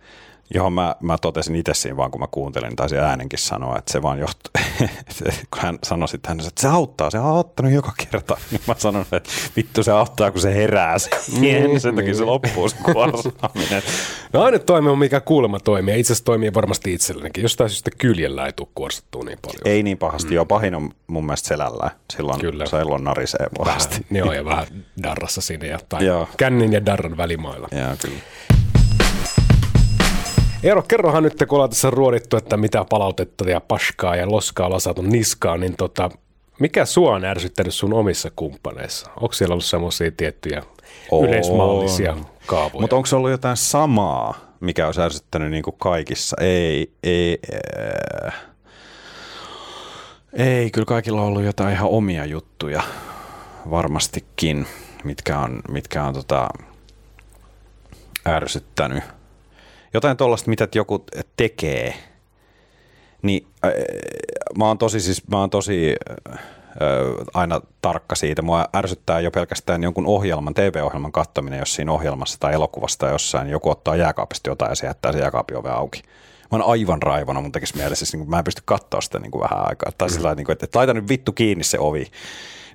johon mä, mä totesin itse siinä vaan, kun mä kuuntelin, taisi äänenkin sanoa, että se vaan johtuu, kun hän sanoi sitten, että se auttaa, se on auttanut joka kerta. Niin mä sanon, että vittu se auttaa, kun se herää siihen, mm, sen takia se loppuu se kuorsaaminen. No aina toimii, mikä kuulemma toimii, itse asiassa toimii varmasti itsellenikin. Jostain syystä kyljellä ei tule kuorsattua niin paljon. Ei niin pahasti, mm. joo, pahin on mun mielestä selällä. Silloin Kyllä. on narisee pahasti. Joo, ja vähän darrassa sinne ja tai kännin ja darran välimailla. Joo, kyllä. Eero, kerrohan nyt, kun ollaan tässä ruodittu, että mitä palautetta ja paskaa ja loskaa lasattu niskaan, niin tota, mikä sua on ärsyttänyt sun omissa kumppaneissa? Onko siellä ollut semmoisia tiettyjä on. yleismallisia kaavoja? Mutta onko se ollut jotain samaa, mikä on ärsyttänyt niin kuin kaikissa? Ei, ei, äh. ei, kyllä kaikilla on ollut jotain ihan omia juttuja varmastikin, mitkä on, mitkä on tota, ärsyttänyt – jotain tuollaista, mitä joku tekee, niin äh, mä oon tosi, siis, mä oon tosi äh, aina tarkka siitä. Mua ärsyttää jo pelkästään jonkun ohjelman, TV-ohjelman kattaminen, jos siinä ohjelmassa tai elokuvassa tai jossain joku ottaa jääkaapista jotain ja se jättää se jääkaapin ove auki. Mä oon aivan raivona, mun tekisi mielessä, siis, niin mä en pysty katsoa sitä niin kuin vähän aikaa. Tai mm. sillä niin kuin, että, että laita nyt vittu kiinni se ovi.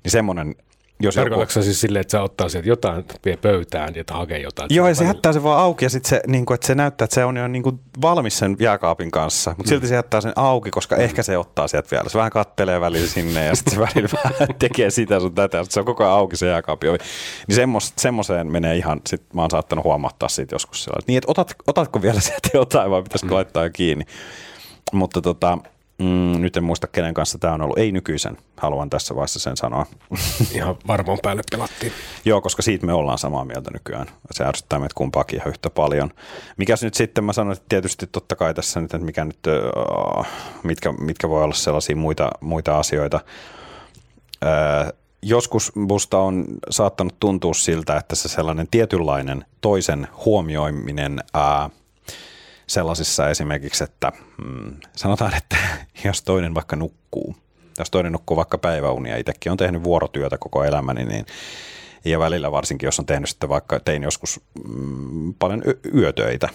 Niin semmoinen jos Tarkoitatko joku... siis silleen, että sä ottaa sieltä jotain, vie pöytään ja hakee jotain? Joo, ja se jättää sen vaan auki ja sitten se, niin kuin, että se näyttää, että se on jo niin kuin valmis sen jääkaapin kanssa, mutta mm. silti se jättää sen auki, koska mm. ehkä se ottaa sieltä vielä. Se vähän kattelee välillä sinne ja sitten se välillä vähän tekee sitä sun tätä, se on koko ajan auki se jääkaapi ovi. Niin semmos, semmoiseen menee ihan, sit mä oon saattanut huomattaa siitä joskus sillä, että niin, että otat, otatko vielä sieltä jotain vai pitäisikö mm. laittaa jo kiinni. Mutta tota, Mm, nyt en muista kenen kanssa tämä on ollut. Ei nykyisen, haluan tässä vaiheessa sen sanoa. Ihan varmaan päälle pelattiin. Joo, koska siitä me ollaan samaa mieltä nykyään. Se ärsyttää meitä kumpaakin ihan yhtä paljon. Mikäs nyt sitten, mä sanoin, että tietysti totta kai tässä nyt, että mikä nyt, mitkä, mitkä voi olla sellaisia muita, muita asioita. Joskus musta on saattanut tuntua siltä, että se sellainen tietynlainen toisen huomioiminen uh, sellaisissa esimerkiksi, että mm, sanotaan, että jos toinen vaikka nukkuu, jos toinen nukkuu vaikka päiväunia, itsekin on tehnyt vuorotyötä koko elämäni, niin ja välillä varsinkin, jos on tehnyt sitten vaikka, tein joskus mm, paljon yötöitä,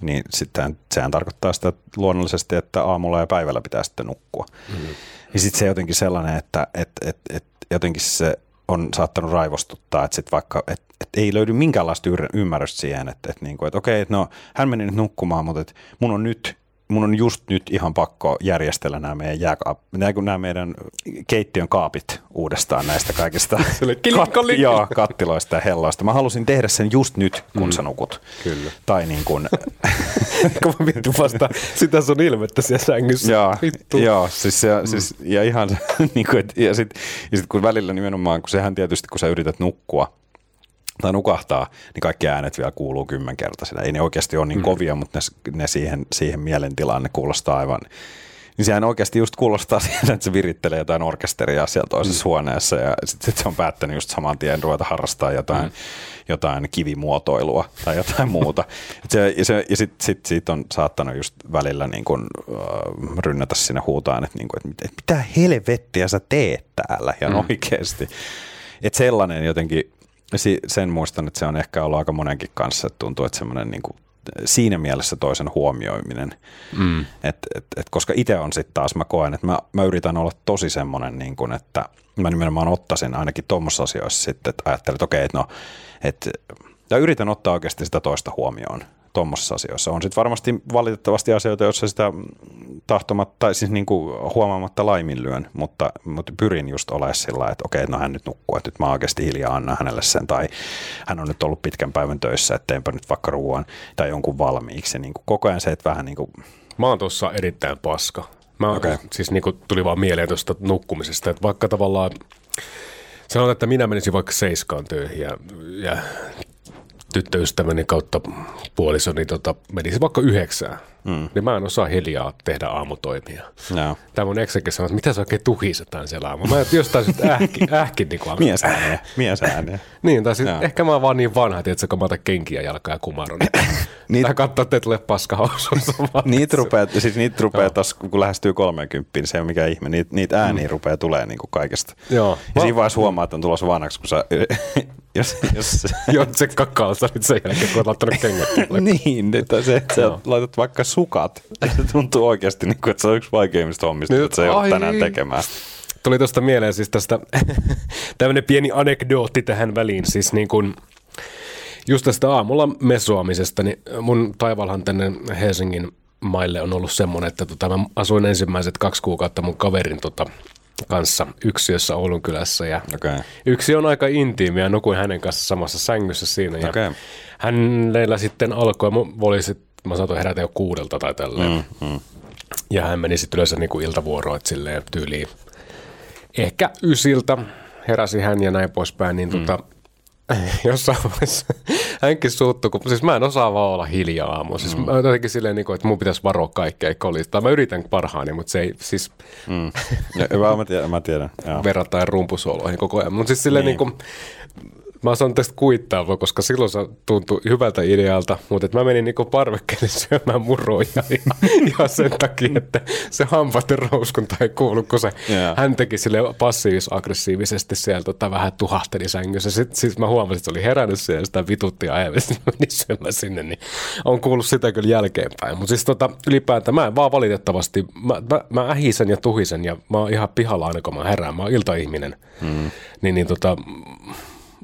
niin sitten sehän tarkoittaa sitä luonnollisesti, että aamulla ja päivällä pitää sitten nukkua. Mm-hmm. Ja sitten se jotenkin sellainen, että et, et, et jotenkin se on saattanut raivostuttaa, että sit vaikka, et, et ei löydy minkäänlaista ymmärrystä siihen, että, et niinku, et okei, että no hän meni nyt nukkumaan, mutta et mun on nyt mun on just nyt ihan pakko järjestellä nämä meidän jääkaap, nämä, meidän keittiön kaapit uudestaan näistä kaikista kat, joo, kattiloista ja helloista. Mä halusin tehdä sen just nyt, kun mm. sä nukut. Kyllä. Tai niin kuin... kun mä vittu vasta sitä sun ilmettä siellä sängyssä. Joo, joo siis, ja, mm. siis, ja ihan niin kuin, ja sitten ja sit kun välillä nimenomaan, kun sehän tietysti, kun sä yrität nukkua, tai nukahtaa, niin kaikki äänet vielä kuuluu kymmenkertaisina. Ei ne oikeasti ole niin mm. kovia, mutta ne, ne siihen, siihen mielentilaan ne kuulostaa aivan niin sehän oikeasti just kuulostaa siltä, että se virittelee jotain orkesteria siellä toisessa mm. huoneessa ja sitten sit se on päättänyt just saman tien ruveta harrastaa jotain, mm. jotain kivimuotoilua tai jotain muuta. Et se, ja se, ja sitten sit, siitä on saattanut just välillä niin kun, äh, rynnätä sinne huutaan, että, niin kun, että mitä helvettiä sä teet täällä ihan mm. oikeasti. Että sellainen jotenkin, sen muistan, että se on ehkä ollut aika monenkin kanssa, että tuntuu, että semmoinen niin kuin siinä mielessä toisen huomioiminen. Mm. Et, et, et, koska itse on sitten taas, mä koen, että mä, mä yritän olla tosi semmoinen, niin kun, että mä nimenomaan ottaisin ainakin tuommoisissa asioissa sitten, että ajattelin, että okei, että no, että ja yritän ottaa oikeasti sitä toista huomioon tuommoisissa asioissa. On sitten varmasti valitettavasti asioita, joissa sitä tahtomatta, tai siis niin kuin huomaamatta laiminlyön, mutta, mutta pyrin just olemaan sillä että okei, no hän nyt nukkuu, että nyt mä oikeasti hiljaa annan hänelle sen, tai hän on nyt ollut pitkän päivän töissä, että teenpä nyt vaikka ruoan tai jonkun valmiiksi. Niin kuin koko ajan se, että vähän niin kuin... Mä oon tuossa erittäin paska. Mä okay. siis niin kuin tuli vaan mieleen tuosta nukkumisesta, että vaikka tavallaan Sanotaan, että minä menisin vaikka seiskaan töihin ja, ja tyttöystäväni kautta puolisoni tota, menisi vaikka yhdeksään, mm. niin mä en osaa hiljaa tehdä aamutoimia. No. Tämä mun eksäkin sanoi, että mitä sä oikein tuhisetaan siellä aamu. Mä jostain sitten ähkin, ähkin niin kuin Miesääniä. Miesääniä. niin, tai sitten ehkä mä oon vaan niin vanha, että kun mä otan kenkiä jalkaa ja kumaron. Niit... Tai katsoa, että tulee paska niitä rupeaa, siis niitä rupeaa taas, kun lähestyy 30, niin se ei ole mikään ihme. Niitä, niitä ääniä mm. rupeaa tulee niin kuin kaikesta. Joo. Ja siinä vaiheessa huomaa, että on tulossa vanhaksi, kun sä jos, jos... Joo, se kakalta nyt sen jälkeen, kun olet laittanut kengät. niin, että se, että sä laitat vaikka sukat. Se tuntuu oikeasti, niin kuin, että se on yksi vaikeimmista hommista, että se ei ole tänään tekemään. Tuli tuosta mieleen siis tästä tämmöinen pieni anekdootti tähän väliin. Siis niin kuin, just tästä aamulla mesoamisesta, niin mun taivalhan tänne Helsingin maille on ollut semmoinen, että tota, mä asuin ensimmäiset kaksi kuukautta mun kaverin tota, kanssa yksiössä Oulun kylässä. Ja okay. Yksi on aika intiimi ja nukuin hänen kanssa samassa sängyssä siinä. Ja okay. Hänellä sitten alkoi, oli sit, mä saatoin herätä jo kuudelta tai tälleen. Mm, mm. Ja hän meni sitten yleensä niin kuin iltavuoroon, että silleen tyyliin ehkä ysiltä heräsi hän ja näin poispäin, niin mm. tota, jossain vaiheessa hänkin suuttu, kun siis mä en osaa vaan olla hiljaa aamu. Siis mm. mä jotenkin silleen, niin kuin, että mun pitäisi varoa kaikkea kolista. Mä yritän parhaani, mutta se ei siis... Mm. Ja, mä tiedän, mä tiedän. Verrattain rumpusoloihin koko ajan. Mutta siis silleen niin. niin kuin, mä saan tästä kuittaa, koska silloin se tuntui hyvältä idealta, mutta että mä menin niinku parvekkeelle syömään muroja ja, ja sen takia, että se hampaiden rouskunta ei kuulu, kun se, yeah. hän teki sille passiivis-aggressiivisesti sieltä tota, vähän tuhahteli sängyssä. Sitten siis mä huomasin, että se oli herännyt siellä ja sitä vitutti sitten meni syömään sinne, niin on kuullut sitä kyllä jälkeenpäin. Mutta siis tota, ylipäätään mä en vaan valitettavasti, mä, mä, mä ähisen ja tuhisen ja mä oon ihan pihalla aina kun mä herään, mä oon iltaihminen. Mm. Niin, niin tota,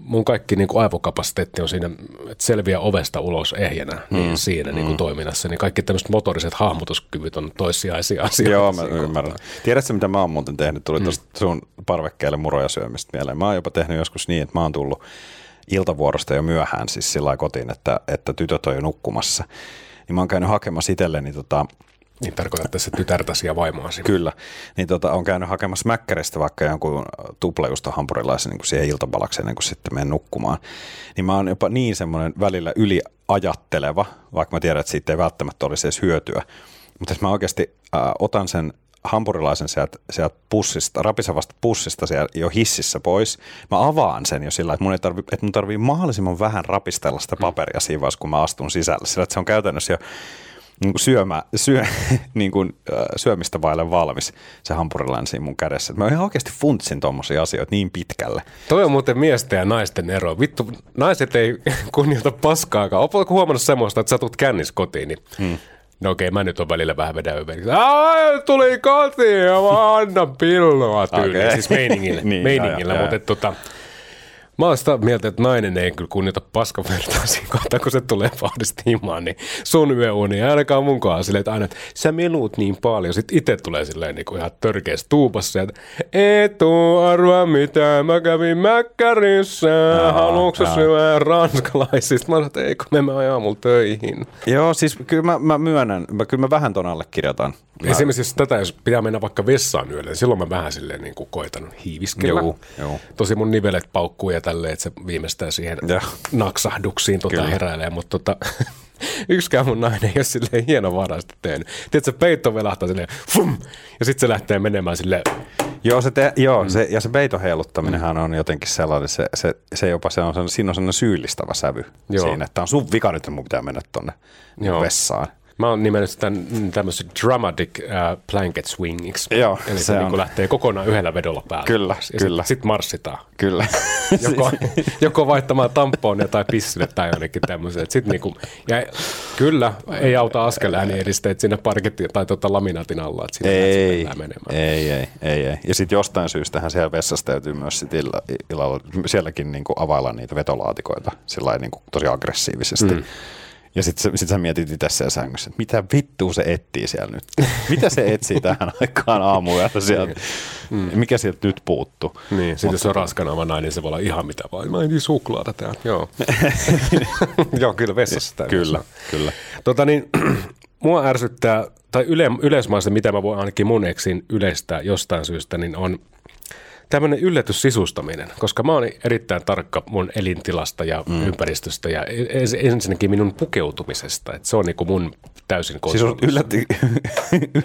mun kaikki niin kuin aivokapasiteetti on siinä, että selviä ovesta ulos ehjänä mm. niin siinä mm. niin kuin toiminnassa, niin kaikki tämmöiset motoriset hahmotuskyvyt on toissijaisia asioita. Joo, mä ymmärrän. Tiedätkö, mitä mä oon muuten tehnyt? Tuli mm. tuosta sun parvekkeelle muroja syömistä mieleen. Mä oon jopa tehnyt joskus niin, että mä oon tullut iltavuorosta jo myöhään siis sillä kotiin, että, että tytöt on jo nukkumassa. Niin mä oon käynyt hakemassa itselleni tota, niin tarkoitat se tytärtäsi ja vaimoasi. Kyllä. Niin tota, on käynyt hakemassa mäkkäristä vaikka jonkun tuplajusta hampurilaisen niin kuin siihen iltapalaksi ennen kuin sitten menen nukkumaan. Niin mä oon jopa niin semmoinen välillä yliajatteleva, vaikka mä tiedän, että siitä ei välttämättä olisi edes hyötyä. Mutta jos mä oikeasti äh, otan sen hampurilaisen sieltä, sieltä pussista, rapisevasta pussista siellä jo hississä pois. Mä avaan sen jo sillä, että mun, ei tarvi, että mun tarvii mahdollisimman vähän rapistella sitä paperia siinä vaiheessa, kun mä astun sisälle. Sillä että se on käytännössä jo niin kuin syömä, syö, niin kuin, syömistä vaille valmis se hampurilainen siinä mun kädessä. Mä ihan oikeasti funtsin tuommoisia asioita niin pitkälle. Toi on muuten miesten ja naisten ero. Vittu, naiset ei kunnioita paskaakaan. Oletko huomannut semmoista, että sä tulet kännis kotiin, niin hmm. No okei, mä nyt on välillä vähän vedä ympäriksi. tuli kotiin ja mä annan pilloa tyyliin. Okay. Siis meiningillä, niin, meiningillä mutta tota, Mä oon sitä mieltä, että nainen ei kyllä kunnioita paskavertaa siinä kohtaa, kun se tulee vahdista himaan, niin sun yöuni ei ainakaan munkaan silleen, että aina, että sä meluut niin paljon. Sitten itse tulee silleen niin kuin ihan törkeässä tuupassa, että etu arva mitä, mä kävin Mäkkärissä, haluatko syödä ranskalaisista? Mä sanoin, että ei kun me mä aamulla töihin. Joo, siis kyllä mä, mä myönnän, mä, kyllä mä vähän ton allekirjoitan. Mä... Esimerkiksi jos tätä, jos pitää mennä vaikka vessaan yölle, niin silloin mä vähän silleen niin kuin koitan hiiviskellä. Joo, joo. Tosi mun nivelet paukkuu ja tälleen, että se viimeistään siihen Joo. naksahduksiin tota Kyllä. heräilee, mutta tota, yksikään mun nainen ei ole silleen hieno varasti tehnyt. Tiedätkö, peitto velahtaa silleen, fum, ja sitten se lähtee menemään silleen, Joo, se te, joo mm. se, ja se peiton heiluttaminenhan on jotenkin sellainen, se, se, se jopa se on, siinä on sellainen syyllistävä sävy Joo. siinä, että on sun vika nyt, että mun pitää mennä tonne Joo. vessaan. Mä oon nimennyt sitä tämmöisen dramatic uh, blanket swingiksi. Joo, Eli se, se niin lähtee kokonaan yhdellä vedolla päälle. Kyllä, ja kyllä. Sitten sit marssitaan. Kyllä. Joko, joko vaihtamaan tamponia tai pissille tai jonnekin tämmöiseen. Sit niinku, ja kyllä, ei auta askelääni edisteet sinne parketti tai tota laminaatin alla. Että sinne ei, menemään. ei, ei, ei, ei. Ja sitten jostain syystähän siellä vessassa täytyy myös sit illa, illalla, sielläkin niinku availla niitä vetolaatikoita sillä niinku tosi aggressiivisesti. Mm. Ja sitten sit sä mietit itse siellä sängyssä, että mitä vittua se etsii siellä nyt? Mitä se etsii tähän aikaan aamuyöllä sieltä? Mm. Mikä sieltä nyt puuttuu? Niin, sitten jos on raskana oma nainen, se voi olla ihan mitä vaan. Mä en suklaata täällä. Joo. Joo, kyllä vessassa täytyy Kyllä, kyllä. Tota niin, mua ärsyttää, tai yle, mitä mä voin ainakin mun eksin yleistää jostain syystä, niin on tämmöinen yllätyssisustaminen, koska mä oon erittäin tarkka mun elintilasta ja mm. ympäristöstä ja ens- ensinnäkin minun pukeutumisesta. että se on niinku mun täysin Siis on kontrollissa. yllätti,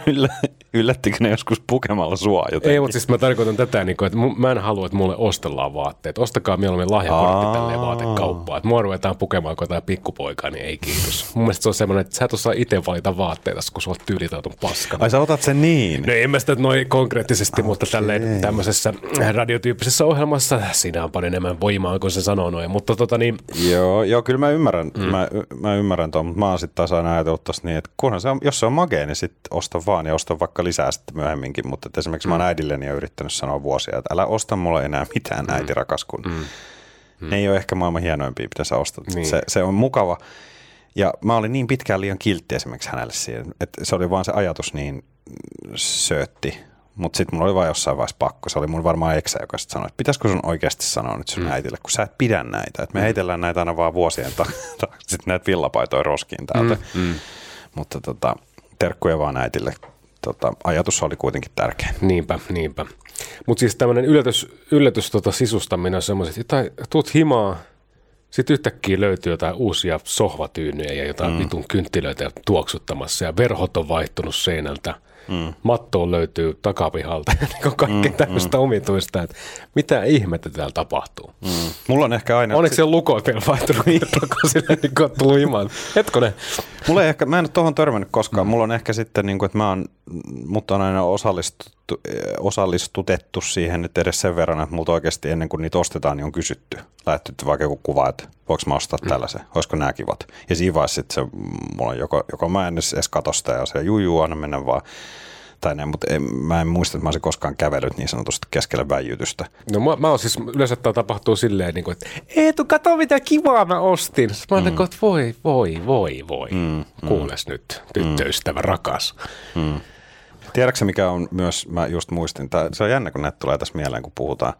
yllä, yllättikö ne joskus pukemalla sua jotenkin? Ei, mutta siis mä tarkoitan tätä, niin kuin, että mä en halua, että mulle ostellaan vaatteet. Ostakaa mieluummin lahjakortti tälleen vaatekauppaan. Että mua ruvetaan pukemaan kuin jotain pikkupoikaa, niin ei kiitos. Mun mielestä se on semmoinen, että sä et osaa itse valita vaatteita, kun sulla tyylitautun paskana. Ai sä otat sen niin? No en mä sitä noin konkreettisesti, okay. mutta tälleen tämmöisessä radiotyyppisessä ohjelmassa siinä on paljon enemmän voimaa, kun se sanoo noin. Mutta tota niin, Joo, joo, kyllä mä ymmärrän, mm. mä, mä ymmärrän tuon, mutta mä oon sitten taas aina ajatellut tosta niin, että kunhan se on, jos se on magee, niin sitten osta vaan ja osta vaikka lisää sitten myöhemminkin, mutta että esimerkiksi mm. mä oon äidilleni jo yrittänyt sanoa vuosia, että älä osta mulle enää mitään mm. äiti rakas, kun mm. ne ei ole ehkä maailman hienoimpia, mitä sä ostat. Niin. Niin. Se, se on mukava. Ja mä olin niin pitkään liian kiltti esimerkiksi hänelle siihen, että se oli vaan se ajatus niin söötti. Mutta sitten mulla oli vaan jossain vaiheessa pakko. Se oli mun varmaan eksä, joka sitten sanoi, että pitäisikö sun oikeasti sanoa nyt sun mm. äitille, kun sä et pidä näitä. Että me mm. heitellään näitä aina vaan vuosien takaa. sitten näitä villapaitoja roskiin täältä. Mm. Mm. Mutta tota, terkkuja vaan äitille. Tota, ajatus oli kuitenkin tärkeä. niinpä, niinpä. Mutta siis tämmöinen yllätys, yllätys tota sisustaminen on semmoiset, että tuut himaa, sitten yhtäkkiä löytyy jotain uusia sohvatyynyjä ja jotain mm. vitun kynttilöitä tuoksuttamassa ja verhot on vaihtunut seinältä. Mm. Mattoon löytyy takapihalta ja niin kaikkea mm, tämmöistä mm. omituista, että mitä ihmettä täällä tapahtuu. Mm. Mulla on ehkä aina... Onneksi se lukot vielä vaihtunut takaisin, niin kuin on tullut himaan. Hetkonen. Mulla ei ehkä, mä en ole tuohon törmännyt koskaan. Mm. Mulla on ehkä sitten, niin kuin, että mä oon, mut on aina osallistuttu, eh, osallistutettu siihen nyt edes sen verran, että multa oikeasti ennen kuin niitä ostetaan, niin on kysytty. Lähetetty vaikka joku kuva, että voiko mä ostaa mm. tällaisen, olisiko nämä kivat. Ja siinä vaiheessa sitten se, mulla on joko, joko mä en edes sitä ja se juu, anna mennä vaan. Tai näin, mutta en, mä en muista, että mä olisin koskaan kävellyt niin sanotusti keskellä väijytystä. No mä, mä oon siis, yleensä tämä tapahtuu silleen, niin kuin, että Eetu, kato mitä kivaa mä ostin. Sitten mä mm. että voi, voi, voi, voi. Mm, Kuules nyt, tyttöystävä mm. rakas. Mm. Tiedätkö mikä on myös, mä just muistin, tää, se on jännä kun näitä tulee tässä mieleen, kun puhutaan,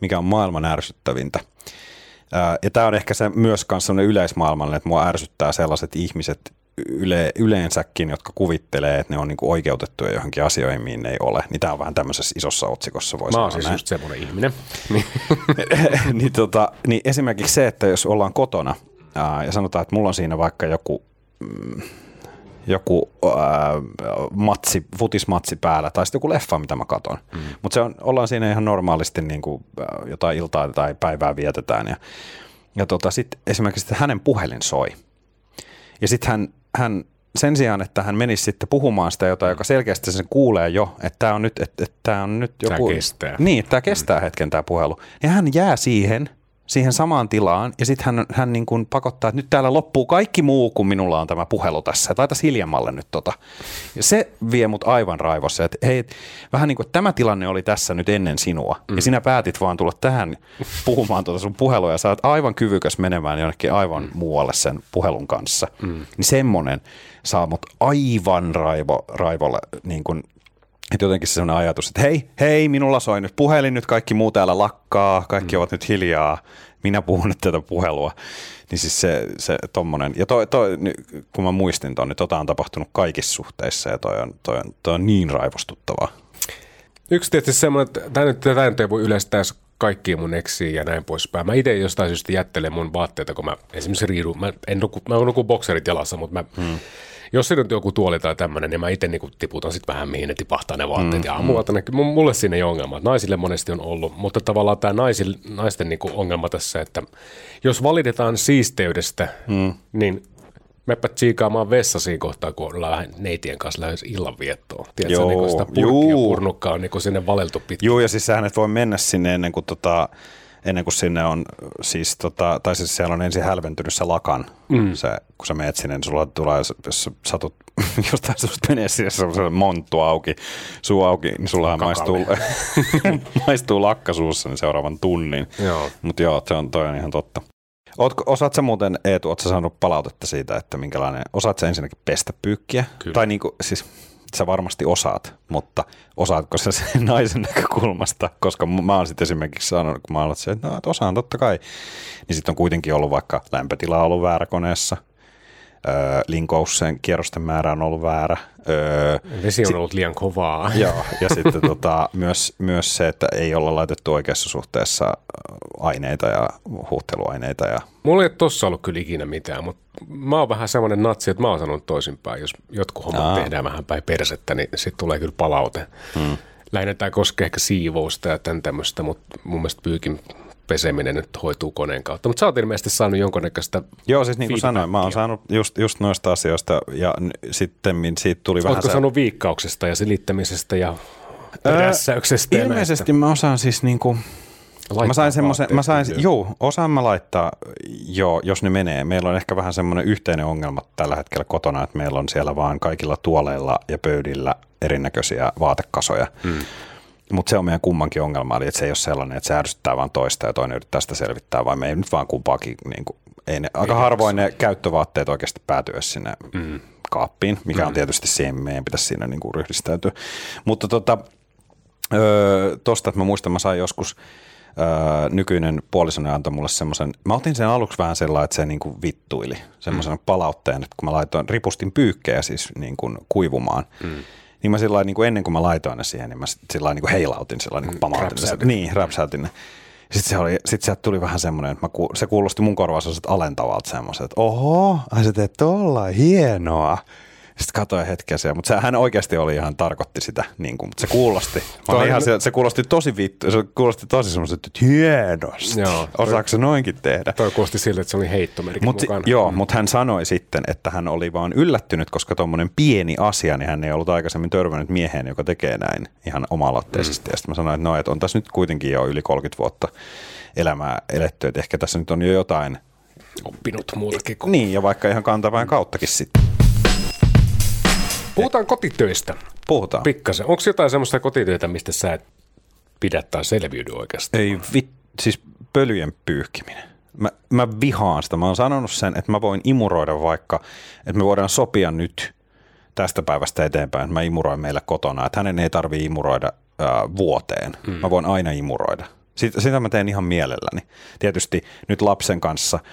mikä on maailman ärsyttävintä. Ja tämä on ehkä se myös kanssa sellainen yleismaailmallinen, että mua ärsyttää sellaiset ihmiset yle, yleensäkin, jotka kuvittelee, että ne on niinku oikeutettuja johonkin asioihin, mihin ne ei ole. Niin tämä on vähän tämmöisessä isossa otsikossa, voi Mä oon siis näin. just semmoinen ihminen. Niin. niin, tota, niin esimerkiksi se, että jos ollaan kotona ää, ja sanotaan, että mulla on siinä vaikka joku, mm, joku ää, matsi, futismatsi päällä tai sitten joku leffa, mitä mä katon. Mm. Mutta se on, ollaan siinä ihan normaalisti niin kuin, jotain iltaa tai päivää vietetään ja, ja tota, sitten esimerkiksi että hänen puhelin soi. Ja sitten hän, hän sen sijaan, että hän menisi sitten puhumaan sitä jotain, joka selkeästi sen kuulee jo, että tämä on nyt, että, että tämä on nyt joku... kestää. Niin, tämä kestää hetken tämä puhelu. Ja hän jää siihen, siihen samaan tilaan, ja sitten hän, hän niin kuin pakottaa, että nyt täällä loppuu kaikki muu, kun minulla on tämä puhelu tässä. Taitas hiljemmalle nyt tota. Ja se vie mut aivan raivossa, että hei, vähän niin kuin tämä tilanne oli tässä nyt ennen sinua, mm. ja sinä päätit vaan tulla tähän puhumaan tuota sun puhelua, ja sä oot aivan kyvykäs menemään jonnekin aivan mm. muualle sen puhelun kanssa. Mm. Niin semmoinen saa mut aivan raivo, raivolle niin kuin että jotenkin se sellainen ajatus, että hei, hei, minulla soi nyt puhelin, nyt kaikki muu täällä lakkaa, kaikki mm. ovat nyt hiljaa, minä puhun nyt tätä puhelua. Niin siis se, se tommonen, ja toi, toi, kun mä muistin ton, niin tota on tapahtunut kaikissa suhteissa ja toi on, toi on, toi on niin raivostuttavaa. Yksi tietysti semmoinen, että tämä nyt, tämä nyt ei voi yleistää kaikkia mun eksiä ja näin poispäin. Mä itse jostain syystä jättelen mun vaatteita, kun mä esimerkiksi riidun. Mä, en nuku, mä nukun bokserit jalassa, mutta mä, hmm. Jos se nyt joku tuoli tai tämmöinen, niin mä itse niinku tiputan sitten vähän mihin ne tipahtaa ne vaatteet. Hmm. Ja aamulla hmm. mulle siinä ei ole ongelma. Naisille monesti on ollut, mutta tavallaan tämä naisten niinku ongelma tässä, että jos valitetaan siisteydestä, hmm. niin Meppä tsiikaamaan vessa siinä kohtaa, kun ollaan vähän neitien kanssa lähes illanviettoon. Tiedätkö, Joo, niin sitä purkkia purnukkaa on niin sinne valeltu pitkin. Joo, ja siis sähän et voi mennä sinne ennen kuin tota, ennen kuin sinne on siis, tota, tai siis siellä on ensin hälventynyt se lakan, mm. se, kun sä meet sinne, niin sulla tulee, jos satut jostain susta menee sinne semmoisen monttu auki, suu auki, niin sulla maistuu, maistuu lakkasuussa niin seuraavan tunnin. Mutta joo, se on, toi on ihan totta. Ootko, osaat sä muuten, Eetu, ootko saanut palautetta siitä, että minkälainen, osaat sä ensinnäkin pestä pyykkiä? Kyllä. Tai niin kuin, siis sä varmasti osaat, mutta osaatko sä sen naisen näkökulmasta? Koska mä oon sitten esimerkiksi sanonut, kun mä oon että, no, että osaan totta kai, niin sitten on kuitenkin ollut vaikka lämpötila ollut väärä koneessa, linkouksen kierrosten määrä on ollut väärä. Öö, Vesi on sit, ollut liian kovaa. Joo, ja sitten tota, myös, myös se, että ei olla laitettu oikeassa suhteessa aineita ja huuhteluaineita. Ja... Mulla ei tossa ollut kyllä ikinä mitään, mutta mä oon vähän semmoinen natsi, että mä oon sanonut toisinpäin. Jos jotkut hommat Aa. tehdään vähän päin persettä, niin sitten tulee kyllä palaute. Hmm. Lähinnä tämä koskee ehkä siivousta ja tämän tämmöistä, mutta mun mielestä pyykin peseminen nyt hoituu koneen kautta. Mutta sä oot ilmeisesti saanut jonkunnäköistä Joo, siis niin kuin sanoin, mä oon saanut just, just noista asioista ja sitten siitä tuli Oletko vähän... Oletko saanut viikkauksesta ja silittämisestä ja rässäyksestä? ilmeisesti mä osaan siis niin kuin, Laittaa mä sain semmoisen, mä sain, joo, osaan mä laittaa, joo, jos ne menee. Meillä on ehkä vähän semmoinen yhteinen ongelma tällä hetkellä kotona, että meillä on siellä vaan kaikilla tuoleilla ja pöydillä erinäköisiä vaatekasoja. Hmm. Mutta se on meidän kummankin ongelma, eli että se ei ole sellainen, että se ärsyttää vaan toista ja toinen yrittää sitä selvittää, vaan me ei nyt vaan kumpaakin, niin kuin, ei ne, aika ei harvoin ne käyttövaatteet oikeasti päätyä sinne mm. kaappiin, mikä mm. on tietysti siihen, meidän pitäisi siinä niin kuin ryhdistäytyä. Mutta tota, öö, tosta, että mä muistan, mä sain joskus, öö, nykyinen puolisoni antoi mulle semmoisen, mä otin sen aluksi vähän sellainen, että se niin kuin vittuili, semmoisen mm. palautteen, että kun mä laitoin, ripustin pyykkejä siis niin kuin kuivumaan, mm niin mä sillä niin ennen kuin mä laitoin ne siihen, niin mä sillä niin heilautin, sillä niin kuin mm, pamautin. Niin, räpsäytin ne. Sitten, se oli, sitten sieltä tuli vähän semmoinen, että mä ku, se kuulosti mun korvassa alentavalta semmoisen, että oho, ai sä teet tolla, hienoa. Sitten katsoin hetken siellä, mutta hän oikeasti oli ihan, tarkoitti sitä, niin kuin, mutta se kuulosti. ihan, se, se, kuulosti tosi vittu, se kuulosti tosi semmoiset, että hienosti. Joo, Osaako se noinkin tehdä? Toi kuulosti siltä, että se oli heittomerkki mut, mukana. Joo, mm. mutta hän sanoi sitten, että hän oli vaan yllättynyt, koska tuommoinen pieni asia, niin hän ei ollut aikaisemmin törmännyt mieheen, joka tekee näin ihan oma-aloitteisesti. Mm. Ja sitten mä sanoin, että no, että on tässä nyt kuitenkin jo yli 30 vuotta elämää eletty, että ehkä tässä nyt on jo jotain oppinut muutakin kuin... Niin, ja vaikka ihan kantavan kauttakin sitten. Puhutaan kotitöistä. Puhutaan. Pikkasen. Onko jotain semmoista kotityötä, mistä sä et pidä tai selviydy oikeastaan? Ei, vi, siis pölyjen pyyhkiminen. Mä, mä vihaan sitä. Mä oon sanonut sen, että mä voin imuroida vaikka, että me voidaan sopia nyt tästä päivästä eteenpäin, että mä imuroin meillä kotona. Että hänen ei tarvii imuroida äh, vuoteen. Mm. Mä voin aina imuroida. Sitä, sitä mä teen ihan mielelläni. Tietysti nyt lapsen kanssa –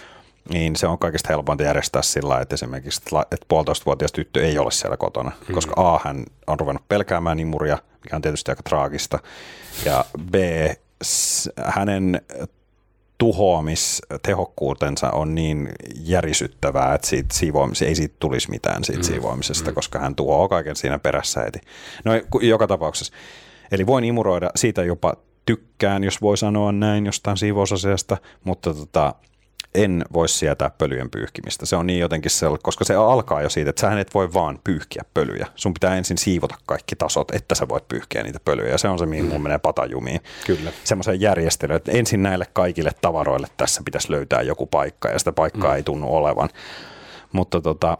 niin se on kaikista helpointa järjestää sillä että esimerkiksi että puolitoistavuotias tyttö ei ole siellä kotona, mm. koska A, hän on ruvennut pelkäämään imuria, mikä on tietysti aika traagista, ja B, hänen tuhoamistehokkuutensa on niin järisyttävää, että siitä siivoamis- ei siitä tulisi mitään siitä mm. siivoamisesta, mm. koska hän tuhoaa kaiken siinä perässä heti. No joka tapauksessa. Eli voin imuroida, siitä jopa tykkään, jos voi sanoa näin jostain siivousasiasta, mutta tota, en voi sietää pölyjen pyyhkimistä. Se on niin jotenkin se, koska se alkaa jo siitä, että sä et voi vaan pyyhkiä pölyjä. Sun pitää ensin siivota kaikki tasot, että sä voit pyyhkiä niitä pölyjä. Ja se on se, mihin mun menee patajumiin. Kyllä. Semmoisen järjestelyyn, että ensin näille kaikille tavaroille tässä pitäisi löytää joku paikka, ja sitä paikkaa mm. ei tunnu olevan. Mutta tota,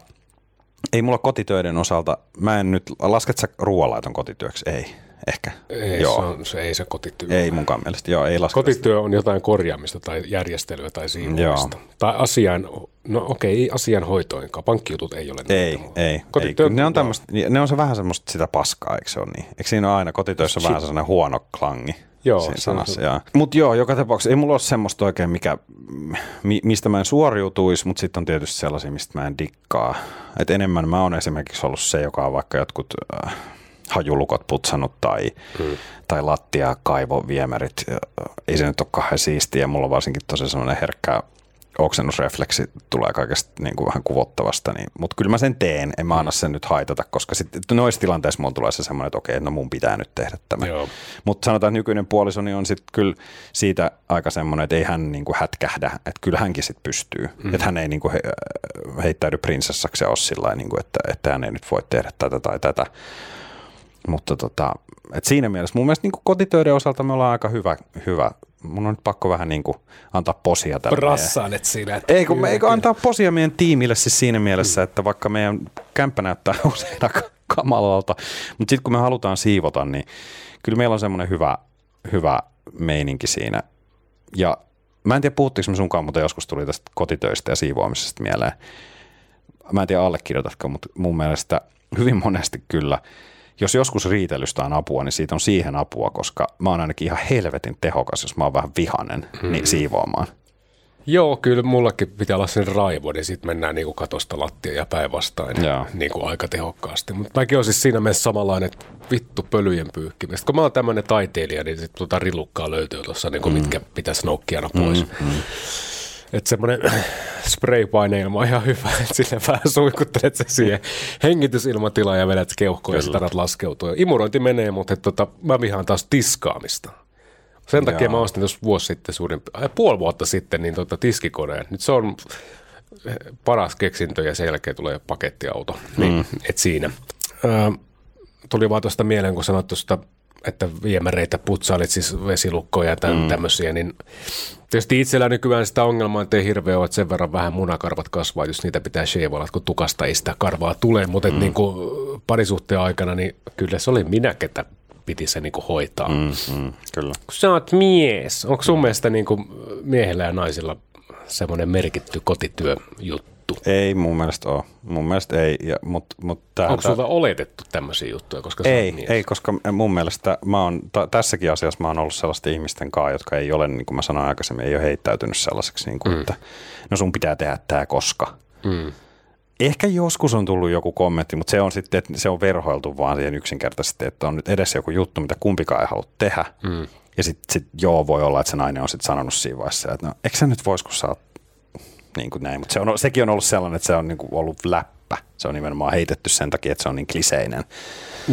ei mulla kotitöiden osalta, mä en nyt, lasket sä ruoanlaiton kotityöksi? Ei ehkä. Ei, joo. Se, on, se ei se kotityö. Ei munkaan mielestä, joo, ei lasketa Kotityö on jotain korjaamista tai järjestelyä tai siivoamista. Tai asian, no okei, asian hoitoinkaan, pankkijutut ei ole Ei, ei, Kotityö, ei. Ne, on tämmöistä, ne on se vähän semmoista sitä paskaa, eikö se ole niin? Eikö siinä ole aina kotitöissä vähän sellainen huono klangi? Joo, siinä sanassa. Ja. Mutta joo, joka tapauksessa ei mulla ole semmoista oikein, mikä, mistä mä en suoriutuisi, mutta sitten on tietysti sellaisia, mistä mä en dikkaa. Et enemmän mä oon esimerkiksi ollut se, joka on vaikka jotkut äh, hajulukot putsannut tai, hmm. tai lattia, kaivo, viemärit. Ei se nyt ole kauhean siistiä. Mulla on varsinkin tosi sellainen herkkä oksennusrefleksi tulee kaikesta niin kuin vähän kuvottavasta, niin, mutta kyllä mä sen teen, en mä anna sen nyt haitata, koska sitten noissa tilanteissa mulla tulee se semmoinen, että okei, no mun pitää nyt tehdä tämä. Mutta sanotaan, että nykyinen puolisoni on sitten kyllä siitä aika semmoinen, että ei hän niin kuin hätkähdä, että kyllä hänkin sitten pystyy, mm. että hän ei niin kuin he, heittäydy prinsessaksi ja ole sillä niin kuin, että, että hän ei nyt voi tehdä tätä tai tätä. Mutta tota, et siinä mielessä mun mielestä niin kotitöiden osalta me ollaan aika hyvä, hyvä mun on nyt pakko vähän niin kuin antaa posia tälle. Rassaanet siinä. Että ei kun, me, eikö antaa posia meidän tiimille siis siinä mielessä, mm. että vaikka meidän kämppä näyttää usein kamalalta, mutta sitten kun me halutaan siivota, niin kyllä meillä on semmoinen hyvä, hyvä meininki siinä. Ja mä en tiedä puhuttiinko me sunkaan, mutta joskus tuli tästä kotitöistä ja siivoamisesta mieleen. Mä en tiedä allekirjoitatko, mutta mun mielestä hyvin monesti kyllä – jos joskus riitelystä on apua, niin siitä on siihen apua, koska mä oon ainakin ihan helvetin tehokas, jos mä oon vähän vihanen hmm. niin siivoamaan. Joo, kyllä mullakin pitää olla sen raivo, niin sitten mennään niin kuin katosta lattia ja päinvastoin niin kuin aika tehokkaasti. Mutta mäkin olen siis siinä mielessä samanlainen, että vittu pölyjen pyyhkimistä. Kun mä oon tämmöinen taiteilija, niin sitten tuota rilukkaa löytyy tuossa, niin kuin mm. mitkä pitäisi noukkia pois. Mm, mm. Että semmoinen spraypaineilma on ihan hyvä, että sinne vähän suihkuttelet se siihen hengitysilmatilaan ja vedät keuhkoon ja sitä laskeutua. Imurointi menee, mutta tota, mä vihaan taas tiskaamista. Sen takia Jaa. mä ostin tuossa vuosi sitten suurin, äh, puoli vuotta sitten niin tota tiskikoneen. Nyt se on paras keksintö ja sen jälkeen tulee pakettiauto. Niin, mm. et siinä. Ö, tuli vaan tuosta mieleen, kun sanoit tuosta että viemäreitä putsailit, siis vesilukkoja ja tämän, mm. tämmöisiä, niin tietysti itsellä nykyään sitä ongelmaa, että ei hirveä ole, että sen verran vähän munakarvat kasvaa, jos niitä pitää sheivalla, kun tukasta ei sitä karvaa tule, mutta mm. niin kuin parisuhteen aikana, niin kyllä se oli minä, ketä piti se niin kuin hoitaa. Mm, mm, kyllä. Kun sä oot mies, onko sun mm. mielestä niin kuin miehellä ja naisilla semmoinen merkitty kotityöjuttu? Juttu. Ei mun mielestä ole. Mun mielestä ei. Ja, mut, mut tää, Onko sulta oletettu tämmöisiä juttuja? Koska ei, ei, koska mun mielestä mä oon, t- tässäkin asiassa mä oon ollut sellaisten ihmisten kanssa, jotka ei ole, niin kuin mä sanoin aikaisemmin, ei ole heittäytynyt sellaiseksi, niin kuin, mm. että no sun pitää tehdä tämä koska. Mm. Ehkä joskus on tullut joku kommentti, mutta se on sitten, että se on verhoiltu vaan siihen yksinkertaisesti, että on nyt edessä joku juttu, mitä kumpikaan ei halua tehdä. Mm. Ja sitten sit, joo, voi olla, että se nainen on sitten sanonut siinä vaiheessa, että no, eikö sä nyt vois, kun sä oot niin kuin näin. Mutta se on, sekin on ollut sellainen, että se on niin kuin ollut läppä. Se on nimenomaan heitetty sen takia, että se on niin kliseinen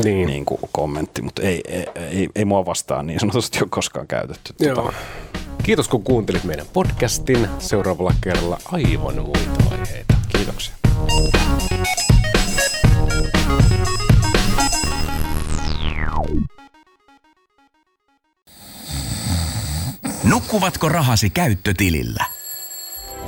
niin. Niin kuin kommentti, mutta ei, ei, ei, ei mua vastaan niin sanotusti ole koskaan käytetty. Joo. Tuota. Kiitos kun kuuntelit meidän podcastin. Seuraavalla kerralla aivan muita aiheita. Kiitoksia. Nukkuvatko rahasi käyttötilillä?